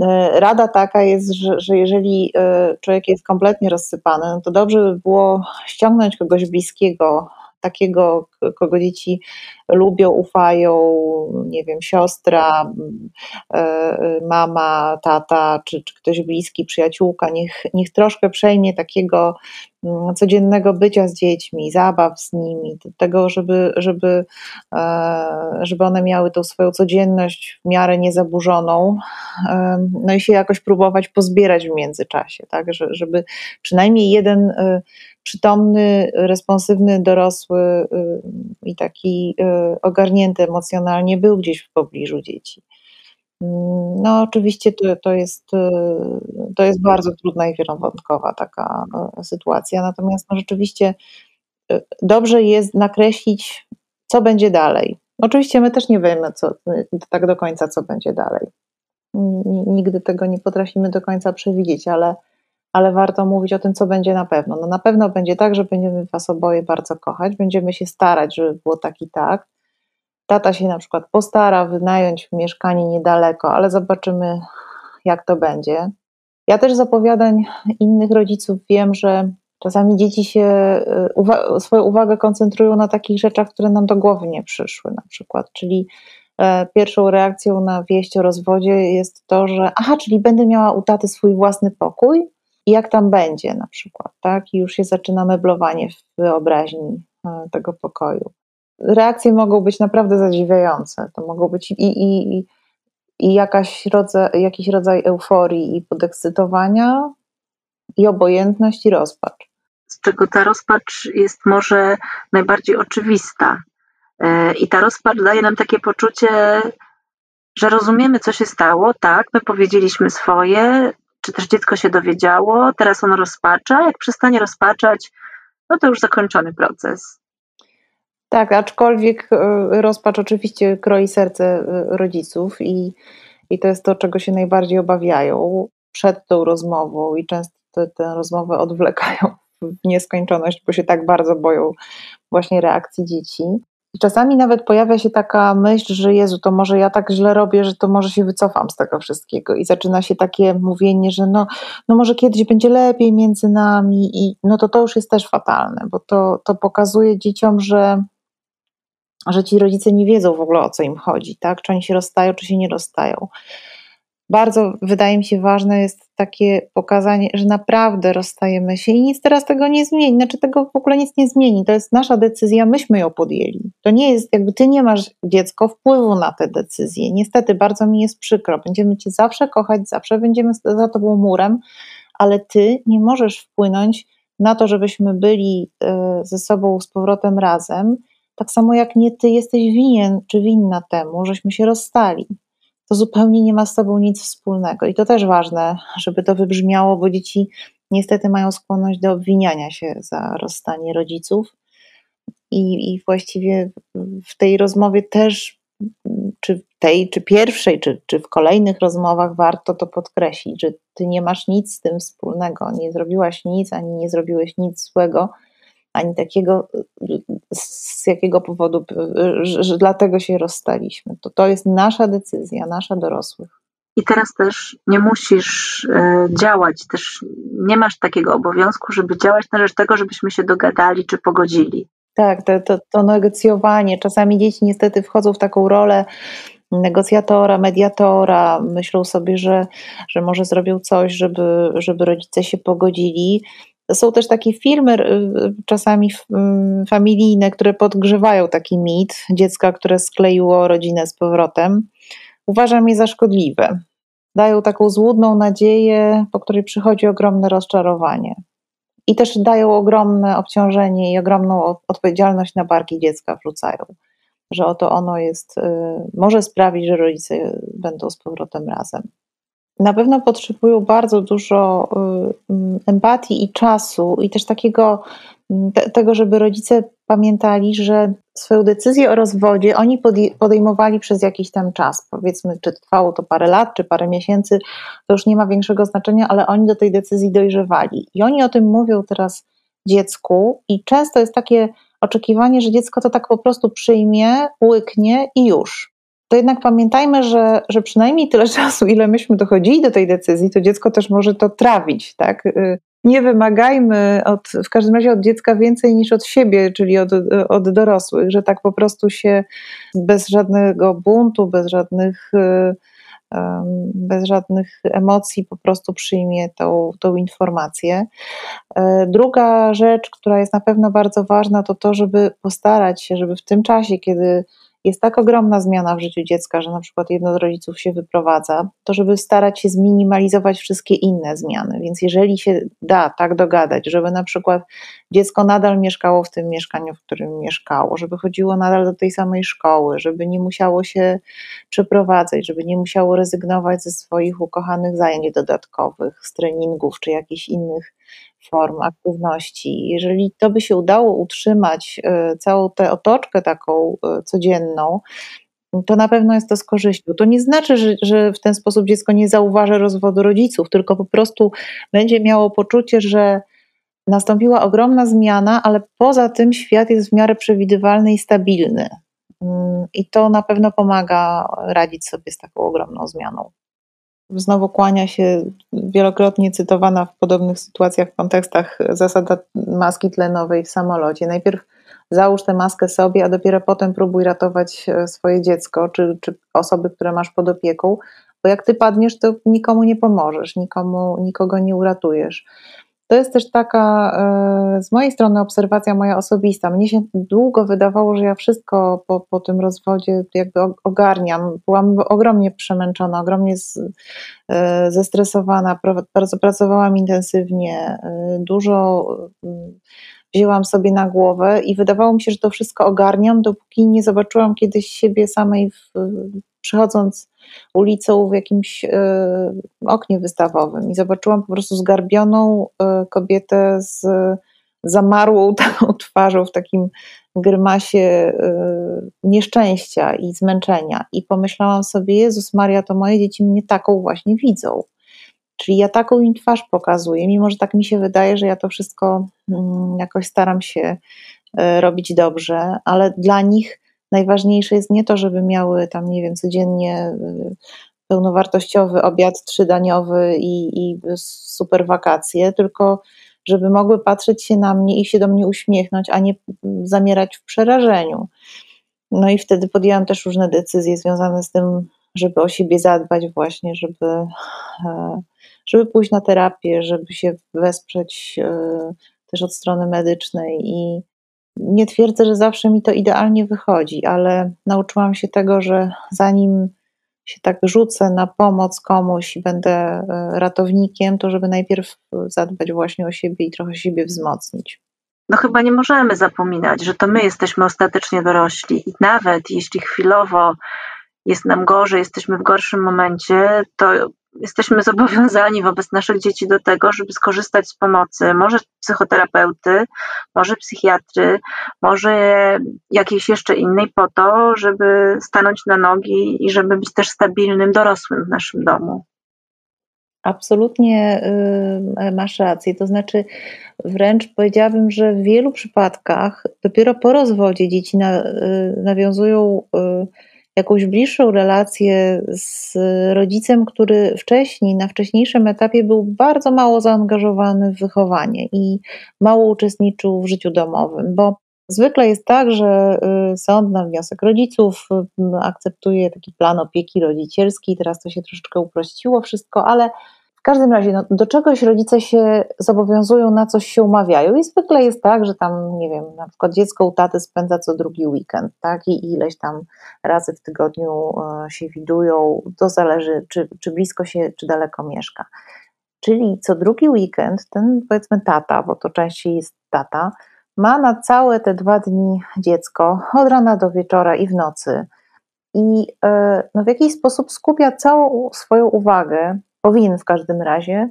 F: E, rada taka jest, że, że jeżeli e, człowiek jest kompletnie rozsypany, no to dobrze by było ściągnąć kogoś bliskiego, takiego, kogo dzieci lubią, ufają, nie wiem, siostra, e, mama, tata, czy, czy ktoś bliski, przyjaciółka, niech, niech troszkę przejmie takiego mm, codziennego bycia z dziećmi, zabaw z nimi, tego, żeby, żeby, e, żeby one miały tą swoją codzienność w miarę niezaburzoną, e, no i się jakoś próbować pozbierać w międzyczasie, tak, żeby przynajmniej jeden przytomny, responsywny, dorosły y, i taki y, ogarnięty emocjonalnie był gdzieś w pobliżu dzieci. Mm, no, oczywiście to, to, jest, y, to jest bardzo trudna i wielowątkowa taka sytuacja, natomiast no, rzeczywiście dobrze jest nakreślić, co będzie dalej. Oczywiście my też nie wiemy co, tak do końca, co będzie dalej. Nigdy tego nie potrafimy do końca przewidzieć, ale ale warto mówić o tym, co będzie na pewno. No na pewno będzie tak, że będziemy Was oboje bardzo kochać, będziemy się starać, żeby było tak i tak. Tata się na przykład postara wynająć mieszkanie niedaleko, ale zobaczymy, jak to będzie. Ja też z opowiadań innych rodziców wiem, że czasami dzieci się y, uwa swoją uwagę koncentrują na takich rzeczach, które nam do głowy nie przyszły, na przykład, czyli e, pierwszą reakcją na wieść o rozwodzie jest to, że aha, czyli będę miała u taty swój własny pokój, i jak tam będzie na przykład, tak? I już się zaczyna meblowanie w wyobraźni e, tego pokoju. Reakcje mogą być naprawdę zadziwiające. To mogą być i, i, i jakaś rodzaj, jakiś rodzaj euforii i podekscytowania, i obojętność, i rozpacz.
A: Z czego ta rozpacz jest może najbardziej oczywista. E, I ta rozpacz daje nam takie poczucie, że rozumiemy, co się stało, tak, my powiedzieliśmy swoje, czy też dziecko się dowiedziało, teraz ono rozpacza. Jak przestanie rozpaczać, no to już zakończony proces.
F: Tak, aczkolwiek e, rozpacz oczywiście kroi serce e, rodziców i, i to jest to, czego się najbardziej obawiają przed tą rozmową i często tę rozmowę odwlekają w nieskończoność, bo się tak bardzo boją właśnie reakcji dzieci. I czasami nawet pojawia się taka myśl, że Jezu, to może ja tak źle robię, że to może się wycofam z tego wszystkiego. I zaczyna się takie mówienie, że no, no może kiedyś będzie lepiej między nami, i no to to już jest też fatalne, bo to, to pokazuje dzieciom, że, że ci rodzice nie wiedzą w ogóle o co im chodzi, tak? Czy oni się rozstają, czy się nie rozstają. Bardzo wydaje mi się ważne jest takie pokazanie, że naprawdę rozstajemy się i nic teraz tego nie zmieni. Znaczy tego w ogóle nic nie zmieni. To jest nasza decyzja, myśmy ją podjęli. To nie jest jakby ty nie masz dziecko wpływu na te decyzje. Niestety bardzo mi jest przykro. Będziemy cię zawsze kochać, zawsze będziemy za tobą murem, ale ty nie możesz wpłynąć na to, żebyśmy byli e, ze sobą z powrotem razem. Tak samo jak nie ty jesteś winien czy winna temu, żeśmy się rozstali to zupełnie nie ma z sobą nic wspólnego. I to też ważne, żeby to wybrzmiało, bo dzieci niestety mają skłonność do obwiniania się za rozstanie rodziców. I, i właściwie w tej rozmowie też, czy tej, czy pierwszej, czy, czy w kolejnych rozmowach warto to podkreślić, że ty nie masz nic z tym wspólnego, nie zrobiłaś nic, ani nie zrobiłeś nic złego ani takiego, z jakiego powodu, że, że dlatego się rozstaliśmy. To, to jest nasza decyzja, nasza dorosłych.
A: I teraz też nie musisz e, działać, też nie masz takiego obowiązku, żeby działać na rzecz tego, żebyśmy się dogadali czy pogodzili.
F: Tak, to, to, to negocjowanie. Czasami dzieci niestety wchodzą w taką rolę negocjatora, mediatora, myślą sobie, że, że może zrobią coś, żeby, żeby rodzice się pogodzili. Są też takie filmy czasami familijne, które podgrzewają taki mit dziecka, które skleiło rodzinę z powrotem. Uważam je za szkodliwe. Dają taką złudną nadzieję, po której przychodzi ogromne rozczarowanie. I też dają ogromne obciążenie i ogromną odpowiedzialność na barki dziecka wrzucają. Że oto ono jest, y, może sprawić, że rodzice będą z powrotem razem na pewno potrzebują bardzo dużo y, mm, empatii i czasu, i też takiego, mm, te, tego, żeby rodzice pamiętali, że swoją decyzję o rozwodzie oni podejmowali przez jakiś tam czas. Powiedzmy, czy trwało to parę lat, czy parę miesięcy, to już nie ma większego znaczenia, ale oni do tej decyzji dojrzewali. I oni o tym mówią teraz dziecku, i często jest takie oczekiwanie, że dziecko to tak po prostu przyjmie, łyknie i już to jednak pamiętajmy, że, że przynajmniej tyle czasu, ile myśmy dochodzili do tej decyzji, to dziecko też może to trawić, tak? Y, nie wymagajmy od, w każdym razie od dziecka więcej niż od siebie, czyli od, od dorosłych, że tak po prostu się bez żadnego buntu, bez żadnych, y, bez żadnych emocji po prostu przyjmie tą, tą informację. Y, druga rzecz, która jest na pewno bardzo ważna, to to, żeby postarać się, żeby w tym czasie, kiedy jest tak ogromna zmiana w życiu dziecka, że na przykład jedno z rodziców się wyprowadza, to żeby starać się zminimalizować wszystkie inne zmiany. Więc jeżeli się da tak dogadać, żeby na przykład dziecko nadal mieszkało w tym mieszkaniu, w którym mieszkało, żeby chodziło nadal do tej samej szkoły, żeby nie musiało się przeprowadzać, żeby nie musiało rezygnować ze swoich ukochanych zajęć dodatkowych, z treningów czy jakichś innych form aktywności. Jeżeli to by się udało utrzymać, e, całą tę otoczkę taką e, codzienną, to na pewno jest to z korzyścią. To nie znaczy, że, że w ten sposób dziecko nie zauważy rozwodu rodziców, tylko po prostu będzie miało poczucie, że nastąpiła ogromna zmiana, ale poza tym świat jest w miarę przewidywalny i stabilny. Mm, I to na pewno pomaga radzić sobie z taką ogromną zmianą znowu kłania się wielokrotnie cytowana w podobnych sytuacjach, w kontekstach zasada maski tlenowej w samolocie. Najpierw załóż tę maskę sobie, a dopiero potem próbuj ratować e, swoje dziecko czy, czy osoby, które masz pod opieką, bo jak ty padniesz, to nikomu nie pomożesz, nikomu, nikogo nie uratujesz. To jest też taka e, z mojej strony obserwacja moja osobista. Mnie się długo wydawało, że ja wszystko po, po tym rozwodzie jakby ogarniam. Byłam ogromnie przemęczona, ogromnie z, e, zestresowana, bardzo pracowałam intensywnie, e, dużo wzięłam sobie na głowę i wydawało mi się, że to wszystko ogarniam, dopóki nie zobaczyłam kiedyś siebie samej w, przechodząc ulicą w jakimś y, oknie wystawowym i zobaczyłam po prostu zgarbioną y, kobietę z zamarłą twarzą w takim grymasie y, nieszczęścia i zmęczenia. I pomyślałam sobie, Jezus Maria, to moje dzieci mnie taką właśnie widzą. Czyli ja taką im twarz pokazuję, mimo że tak mi się wydaje, że ja to wszystko mm, jakoś staram się robić dobrze, ale dla nich najważniejsze jest nie to, żeby miały tam, nie wiem, codziennie y, pełnowartościowy obiad trzydaniowy i, i super wakacje, tylko żeby mogły patrzeć się na mnie i się do mnie uśmiechnąć, a nie zamierać w przerażeniu. No i wtedy podjęłam też różne decyzje związane z tym, żeby o siebie zadbać właśnie, żeby, e, żeby pójść na terapię, żeby się wesprzeć e, też od strony medycznej i nie twierdzę, że zawsze mi to idealnie wychodzi, ale nauczyłam się tego, że zanim się tak rzucę na pomoc komuś i będę e, ratownikiem, to żeby najpierw zadbać właśnie o siebie i trochę siebie wzmocnić.
A: No chyba nie możemy zapominać, że to my jesteśmy ostatecznie dorośli i nawet jeśli chwilowo jest nam gorzej, jesteśmy w gorszym momencie, to jesteśmy zobowiązani wobec naszych dzieci do tego, żeby skorzystać z pomocy, może psychoterapeuty, może psychiatry, może jakiejś jeszcze innej po to, żeby stanąć na nogi i żeby być też stabilnym dorosłym w naszym domu.
F: Absolutnie y, masz rację. To znaczy, wręcz powiedziałabym, że w wielu przypadkach dopiero po rozwodzie dzieci y, nawiązują y, jakąś bliższą relację z rodzicem, który wcześniej, na wcześniejszym etapie był bardzo mało zaangażowany w wychowanie i mało uczestniczył w życiu domowym, bo zwykle jest tak, że y, sąd na wniosek rodziców y, akceptuje taki plan opieki rodzicielskiej. Teraz to się troszeczkę uprościło wszystko, ale w każdym razie, no, do czegoś rodzice się zobowiązują, na coś się umawiają i zwykle jest tak, że tam, nie wiem, na przykład dziecko u taty spędza co drugi weekend, tak, i ileś tam razy w tygodniu e, się widują, to zależy, czy, czy blisko się, czy daleko mieszka. Czyli co drugi weekend ten, powiedzmy, tata, bo to częściej jest tata, ma na całe te dwa dni dziecko, od rana do wieczora i w nocy. I e, no, w jakiś sposób skupia całą swoją uwagę powinien w każdym razie,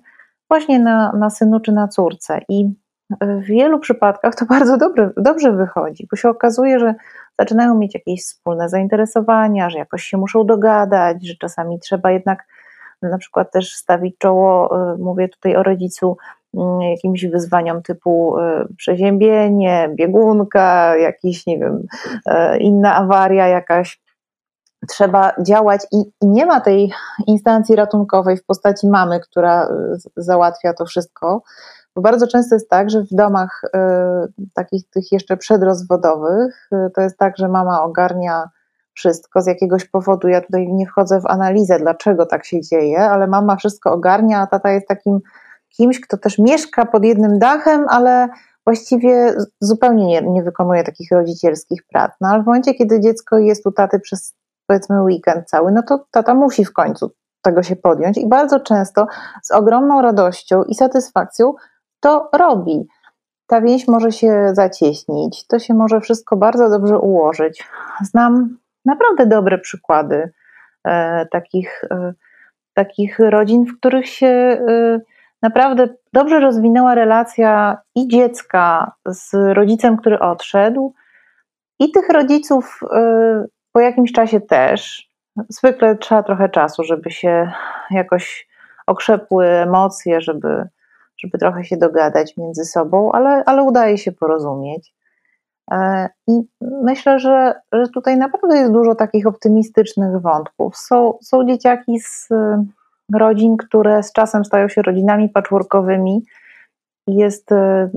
F: właśnie na, na synu czy na córce. I w wielu przypadkach to bardzo dobrze, dobrze wychodzi, bo się okazuje, że zaczynają mieć jakieś wspólne zainteresowania, że jakoś się muszą dogadać, że czasami trzeba jednak na przykład też stawić czoło, y, mówię tutaj o rodzicu, mm, jakimś wyzwaniom typu y, przeziębienie, biegunka, jakiś, nie wiem, y, inna awaria jakaś trzeba działać i, nie ma tej instancji ratunkowej w postaci mamy, która y, załatwia to wszystko. Bo bardzo często jest tak, że w domach y, takich tych jeszcze przedrozwodowych y, to jest tak, że mama ogarnia wszystko z jakiegoś powodu. Ja tutaj nie wchodzę w analizę, dlaczego tak się dzieje, ale mama wszystko ogarnia, a tata jest takim kimś, kto też mieszka pod jednym dachem, ale właściwie zupełnie nie, nie wykonuje takich rodzicielskich prac. No ale w momencie, kiedy dziecko jest u taty przez powiedzmy weekend cały, no to tata musi w końcu tego się podjąć i bardzo często z ogromną radością i satysfakcją to robi. Ta więź może się zacieśnić, to się może wszystko bardzo dobrze ułożyć. Znam naprawdę dobre przykłady e, takich, e, takich rodzin, w których się e, naprawdę dobrze rozwinęła relacja i dziecka z rodzicem, który odszedł, i tych rodziców e, po jakimś czasie też. Zwykle trzeba trochę czasu, żeby się jakoś okrzepły emocje, żeby, żeby trochę się dogadać między sobą, ale, ale udaje się porozumieć. E, I myślę, że, że tutaj naprawdę jest dużo takich optymistycznych wątków. Są, są dzieciaki z e, rodzin, które z czasem stają się rodzinami patchworkowymi. Jest e,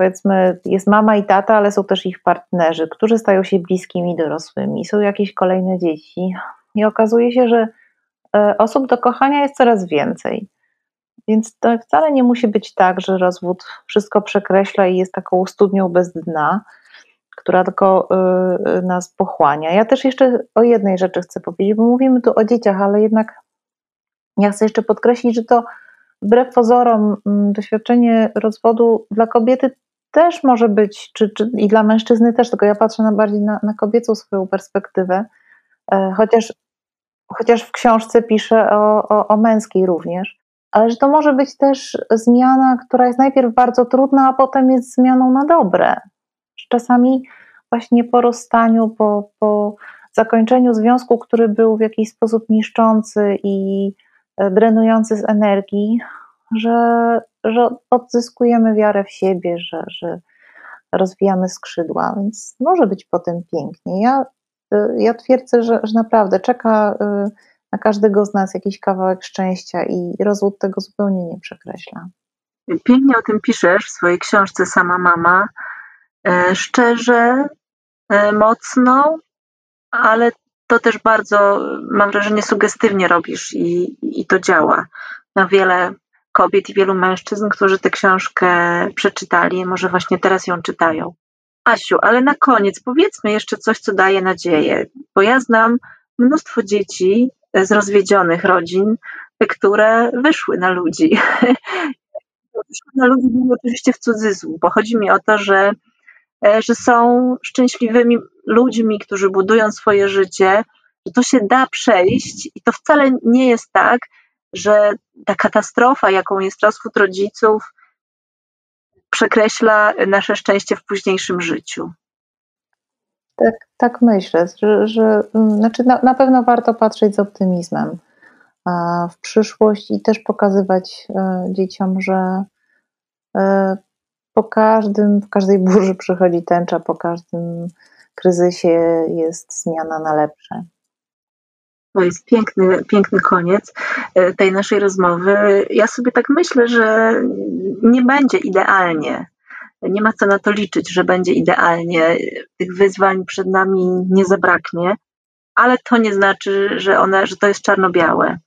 F: powiedzmy, jest mama i tata, ale są też ich partnerzy, którzy stają się bliskimi dorosłymi, są jakieś kolejne dzieci. I okazuje się, że e, osób do kochania jest coraz więcej. Więc to wcale nie musi być tak, że rozwód wszystko przekreśla i jest taką studnią bez dna, która tylko y, nas pochłania. Ja też jeszcze o jednej rzeczy chcę powiedzieć, bo mówimy tu o dzieciach, ale jednak ja chcę jeszcze podkreślić, że to wbrew pozorom doświadczenie rozwodu dla kobiety też może być, czy, czy, i dla mężczyzny też, tylko ja patrzę na bardziej na, na kobiecą swoją perspektywę, e, chociaż, chociaż w książce piszę o, o, o męskiej również, ale że to może być też zmiana, która jest najpierw bardzo trudna, a potem jest zmianą na dobre. Czasami właśnie po rozstaniu, po, po zakończeniu związku, który był w jakiś sposób niszczący i e, drenujący z energii, że, że odzyskujemy wiarę w siebie, że, że rozwijamy skrzydła, więc może być potem pięknie. Ja, y, ja twierdzę, że, że naprawdę czeka y, na każdego z nas jakiś kawałek szczęścia i rozwód tego zupełnie nie przekreśla.
A: Pięknie o tym piszesz w swojej książce Sama Mama. E, szczerze, e, mocno, ale
H: to też bardzo, mam wrażenie, sugestywnie robisz i, i to działa na wiele kobiet i wielu mężczyzn, którzy tę książkę przeczytali, może właśnie teraz ją czytają. Asiu, ale na koniec powiedzmy jeszcze coś, co daje nadzieję, bo ja znam mnóstwo dzieci z rozwiedzionych rodzin, które wyszły na ludzi. wyszły na ludzi oczywiście w cudzysłów, bo chodzi mi o to, że, e, że są szczęśliwymi ludźmi, którzy budują swoje życie, że to się da przejść i to wcale nie jest tak, że ta katastrofa, jaką jest rozchód rodziców, przekreśla nasze szczęście w późniejszym życiu.
F: Tak, tak myślę, że, że mm, znaczy na, na pewno warto patrzeć z optymizmem w przyszłość i też pokazywać e, dzieciom, że e, po każdym, w każdej burzy przychodzi tęcza, po każdym kryzysie jest zmiana na lepsze.
H: To jest piękny, piękny koniec e, tej naszej rozmowy. Ja sobie tak myślę, że nie będzie idealnie. Nie ma co na to liczyć, że będzie idealnie. Tych wyzwań przed nami nie zabraknie, ale to nie znaczy, że one, że to jest czarno-białe.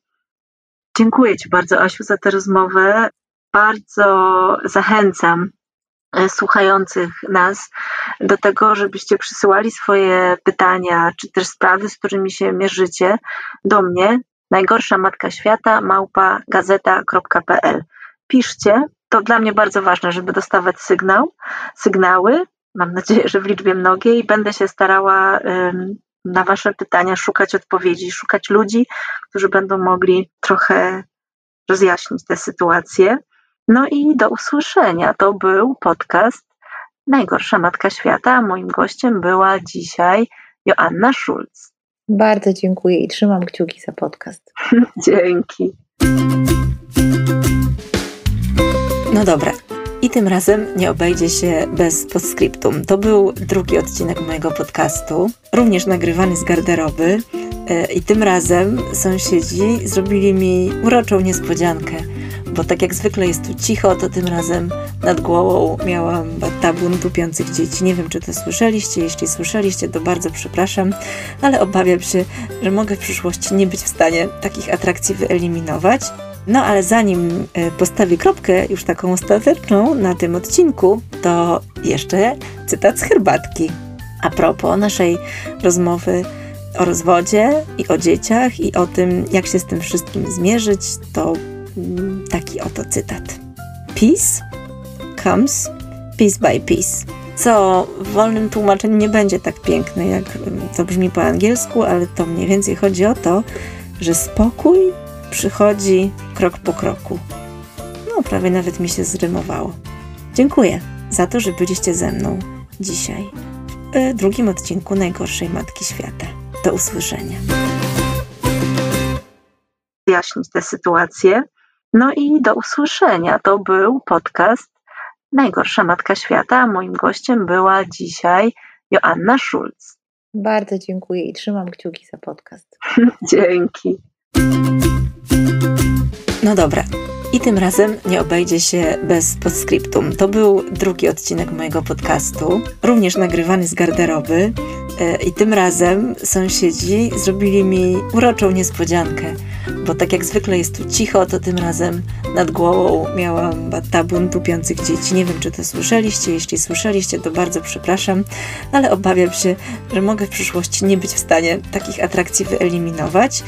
H: Dziękuję Ci bardzo, Asiu, za tę rozmowę. Bardzo zachęcam słuchających nas do tego, żebyście przysyłali swoje pytania, czy też sprawy, z którymi się mierzycie do mnie. Najgorsza matka świata, małpa gazeta.pl. Piszcie, to dla mnie bardzo ważne, żeby dostawać sygnał, sygnały. Mam nadzieję, że w liczbie mnogiej. Będę się starała na Wasze pytania szukać odpowiedzi, szukać ludzi, którzy będą mogli trochę rozjaśnić tę sytuację. No i do usłyszenia. To był podcast Najgorsza Matka Świata, moim gościem była dzisiaj Joanna Schulz.
F: Bardzo dziękuję i trzymam kciuki za podcast.
H: Dzięki.
A: No dobra. I tym razem nie obejdzie się bez postscriptum. To był drugi odcinek mojego podcastu, również nagrywany z garderoby. E, I tym razem sąsiedzi zrobili mi uroczą niespodziankę bo tak jak zwykle jest tu cicho, to tym razem nad głową miałam tabun tupiących dzieci. Nie wiem, czy to słyszeliście. Jeśli słyszeliście, to bardzo przepraszam, ale obawiam się, że mogę w przyszłości nie być w stanie takich atrakcji wyeliminować. No ale zanim e, postawię kropkę, już taką ostateczną na tym odcinku, to jeszcze cytat z herbatki. A propos naszej rozmowy o rozwodzie i o dzieciach i o tym, jak się z tym wszystkim zmierzyć, to taki oto cytat. Peace comes piece by piece. Co w wolnym tłumaczeniu nie będzie tak piękne, jak to brzmi po angielsku, ale to mniej więcej chodzi o to, że spokój przychodzi krok po kroku. No, prawie nawet mi się zrymowało. Dziękuję za to, że byliście ze mną dzisiaj w drugim odcinku Najgorszej Matki Świata. Do usłyszenia.
H: Wyjaśnić tę sytuację. No i do usłyszenia. To był podcast Najgorsza Matka Świata. A moim gościem była dzisiaj Joanna Schulz.
F: Bardzo dziękuję i trzymam kciuki za podcast.
H: Dzięki.
A: No dobra. I tym razem nie obejdzie się bez postscriptum. To był drugi odcinek mojego podcastu, również nagrywany z garderoby. E, I tym razem sąsiedzi zrobili mi uroczą niespodziankę, bo tak jak zwykle jest tu cicho, to tym razem nad głową miałam tabun tupiących dzieci. Nie wiem, czy to słyszeliście. Jeśli słyszeliście, to bardzo przepraszam, ale obawiam się, że mogę w przyszłości nie być w stanie takich atrakcji wyeliminować.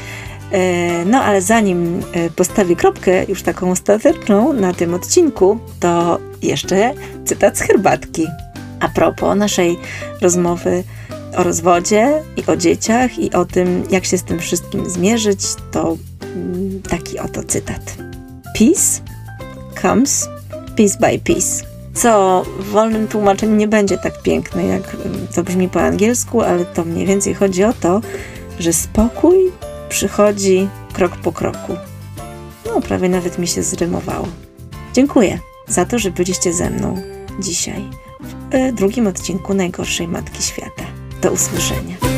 A: E, no ale zanim e, postawię kropkę, już taką ostateczną na tym odcinku, to jeszcze cytat z herbatki. A propos naszej rozmowy o rozwodzie i o dzieciach i o tym, jak się z tym wszystkim zmierzyć, to mm, taki oto cytat. Peace comes piece by piece. Co w wolnym tłumaczeniu nie będzie tak piękne, jak to brzmi po angielsku, ale to mniej więcej chodzi o to, że spokój przychodzi krok po kroku. No, prawie nawet mi się zrymowało. Dziękuję za to, że byliście ze mną dzisiaj w e, drugim odcinku Najgorszej Matki Świata. Do usłyszenia.